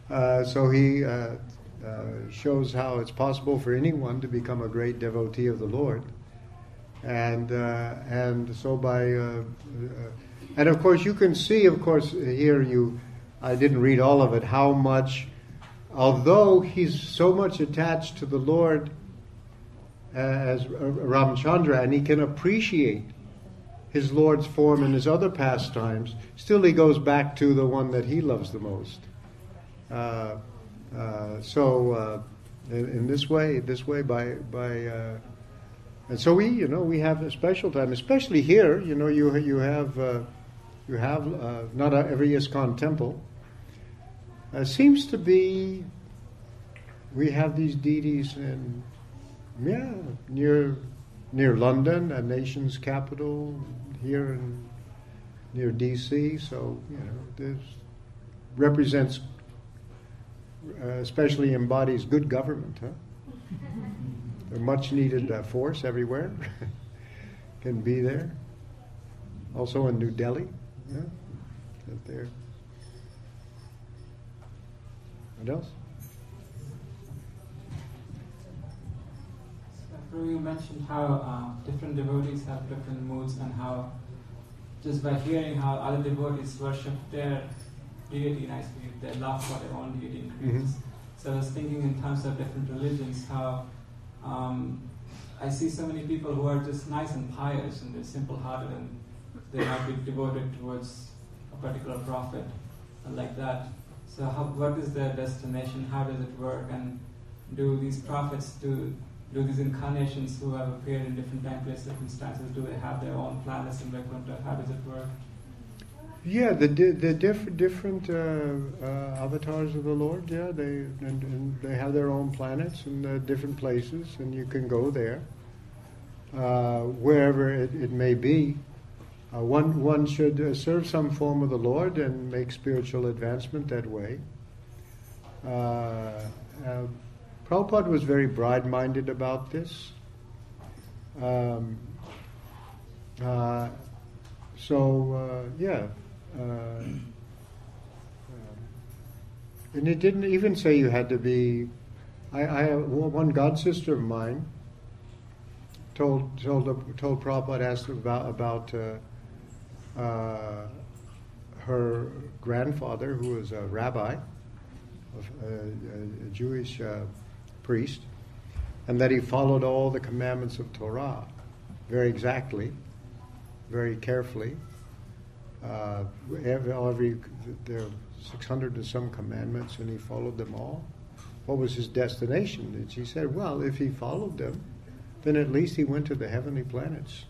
Uh, so he uh, uh, shows how it's possible for anyone to become a great devotee of the Lord, and uh, and so by uh, and of course you can see, of course here you, I didn't read all of it, how much, although he's so much attached to the Lord uh, as Ramchandra, and he can appreciate his Lord's form and his other pastimes, still he goes back to the one that he loves the most. Uh, uh, so uh, in, in this way, this way by by, uh, and so we, you know, we have a special time, especially here. You know, you you have uh, you have uh, not every ISKCON temple. Uh, seems to be we have these deities in yeah near near London, a nation's capital, here in near D.C. So you know, this represents uh, especially embodies good government, huh? A much needed uh, force everywhere can be there. Also in New Delhi, yeah, out there. What else? Prabhu, you mentioned how uh, different devotees have different moods and how just by hearing how other devotees worship their deity nicely, their love for their own deity increases. Mhm. So I was thinking in terms of different religions, how um, I see so many people who are just nice and pious and they're simple-hearted and they might be devoted towards a particular prophet like that. So how, what is their destination? How does it work? And do these prophets do do these incarnations who have appeared in different time, place, circumstances? Do they have their own planets in Vaikuntha? How does it work? Yeah, the di- the diff- different uh, uh, avatars of the Lord. Yeah, they and, and they have their own planets and uh, different places, and you can go there uh, wherever it, it may be. Uh, one one should uh, serve some form of the Lord and make spiritual advancement that way. Uh, uh, Prabhupada was very broad-minded about this. Um, uh, so uh, yeah, um, and it didn't even say you had to be. I, I one god sister of mine told told told Prabhupada asked about about uh, her grandfather who was a rabbi, a, a, a Jewish uh, priest, and that he followed all the commandments of Torah very exactly, very carefully. Uh, every, every there are 600 and some commandments, and he followed them all. What was his destination? And she said, "Well, if he followed them, then at least he went to the heavenly planets."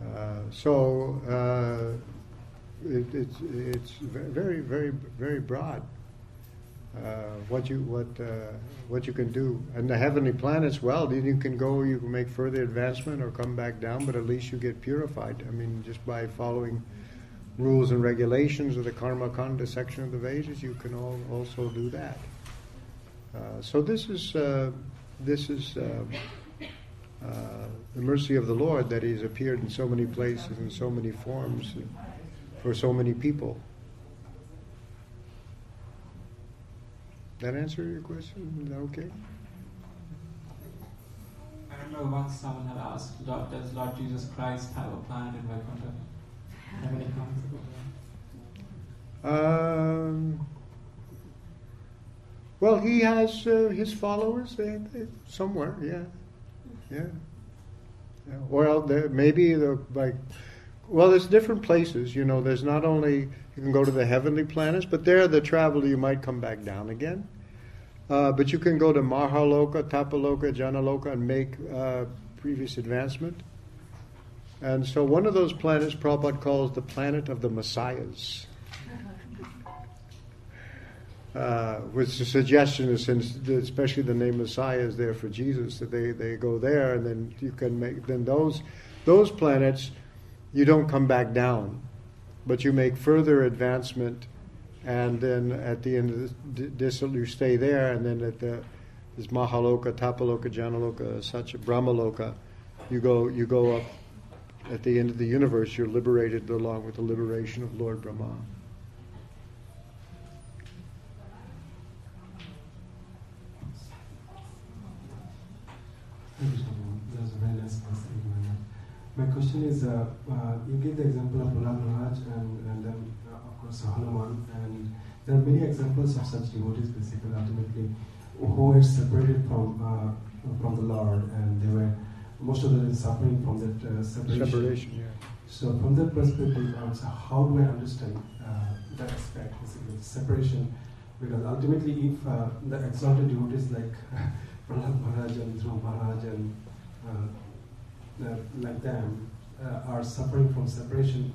Uh, so uh, it, it's it's very very very broad. Uh, what you what uh, what you can do, and the heavenly planets. Well, then you can go, you can make further advancement or come back down, but at least you get purified. I mean, just by following rules and regulations of the Karma Kanda section of the Vedas, you can all, also do that. Uh, so this is uh, this is uh, uh, the mercy of the Lord that He's appeared in so many places in so many forms for so many people. That answer your question? Is that okay? I remember once someone had asked, Lord, does Lord Jesus Christ have a planet in Vaikuntha? Have any comments? Um, well, he has uh, his followers they, somewhere, yeah, yeah. yeah. Well, there, maybe the, like Well, there's different places. You know, there's not only you can go to the heavenly planets, but there the travel you might come back down again. Uh, but you can go to Mahaloka, Tapaloka, Janaloka and make uh, previous advancement. And so one of those planets Prabhupada calls the planet of the Messiahs. Uh, which the suggestion since especially the name Messiah is there for Jesus, that they, they go there, and then you can make then those those planets, you don't come back down, but you make further advancement, and then at the end of the this, you stay there, and then at the this Mahaloka, Tapaloka, Janaloka, such Brahmaloka, you go you go up. At the end of the universe, you're liberated along with the liberation of Lord Brahma. That's very nice. My question is, uh, uh, you give the example of Prahlad Maharaj and, and then, uh, of course, Hanuman, and there are many examples of such devotees, basically, ultimately, who were separated from uh, from the Lord, and they were most of them suffering from that uh, separation. Separation, yeah. So, from that perspective, um, how do I understand uh, that aspect, basically, separation? Because ultimately, if the exalted devotees like Prahlad Maharaj and Dhruva Maharaj uh, uh, like them uh, are suffering from separation,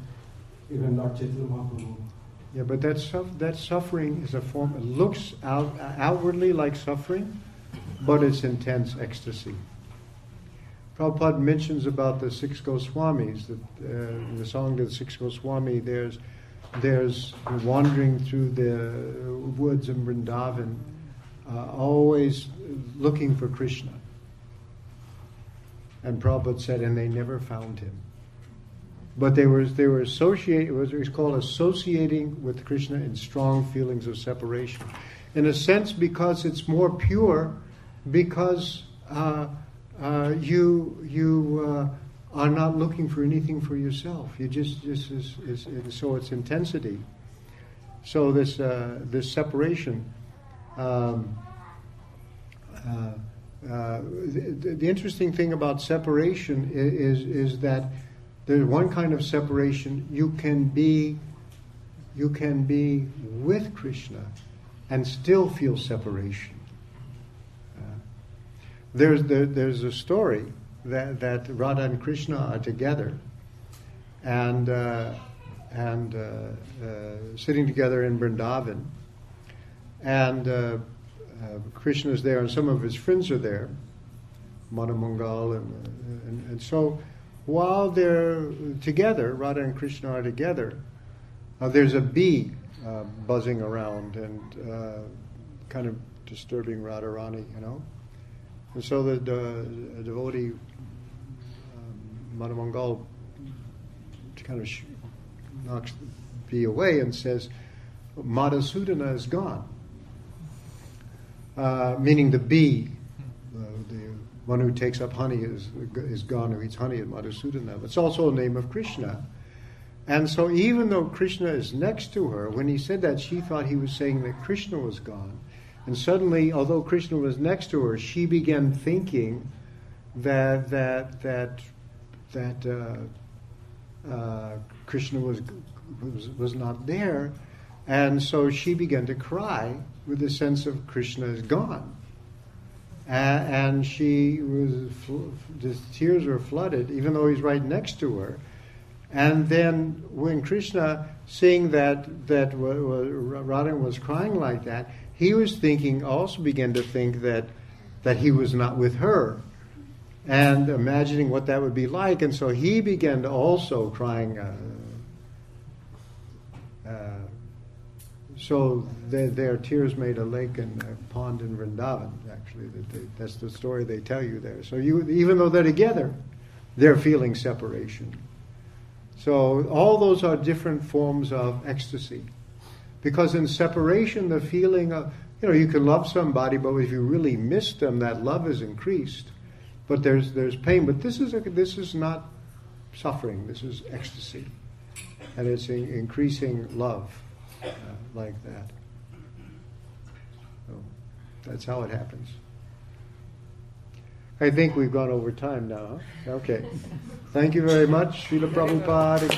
even Lord Chaitanya Mahaprabhu. Yeah, but that, suff- that suffering is a form, it looks out, outwardly like suffering, but it's intense ecstasy. Prabhupada mentions about the six Goswamis, that uh, in the song of the six Goswami, there's, there's wandering through the woods in Vrindavan, uh, always looking for Krishna. And Prabhupada said, and they never found him. But they were they were associated. It was, it was called associating with Krishna in strong feelings of separation. In a sense, because it's more pure, because uh, uh, you you uh, are not looking for anything for yourself. You just just is, is, so it's intensity. So this uh, this separation um, uh, uh, the, the, interesting thing about separation is, is, is that there's one kind of separation you can be you can be with Krishna and still feel separation. Uh, there's there, there's a story that that Radha and Krishna are together, and uh, and uh, uh sitting together in Vrindavan, and uh, uh, Krishna is there and some of his friends are there, Madhumangal, and, and, and so while they're together, Radha and Krishna are together, uh, there's a bee uh, buzzing around and uh, kind of disturbing Radharani, you know. And so the, the devotee, um, Madhumangal, kind of knocks the bee away and says, Madhusudana is gone. Uh, meaning the bee, uh, the one who takes up honey is, is gone, who eats honey is Madhusudana. It's also a name of Krishna. And so, even though Krishna is next to her, when he said that, she thought he was saying that Krishna was gone. And suddenly, although Krishna was next to her, she began thinking that that that that uh, uh, Krishna was, was was not there, and so she began to cry with the sense of Krishna is gone. and she was, the tears were flooded, even though he's right next to her. And then when Krishna, seeing that that Radha was crying like that, he was thinking, also began to think that that he was not with her, and imagining what that would be like. And so he began to also crying. Uh, uh, so their tears made a lake and a pond in Vrindavan. Actually, they, that's the story they tell you there. So you, even though they're together, they're feeling separation. So all those are different forms of ecstasy, because in separation, the feeling of you know you can love somebody, but if you really miss them, that love is increased. But there's there's pain. But this is a, this is not suffering. This is ecstasy, and it's increasing love uh, like that. So that's how it happens. I think we've gone over time now. Huh? Okay. Thank you very much, Srila Prabhupada.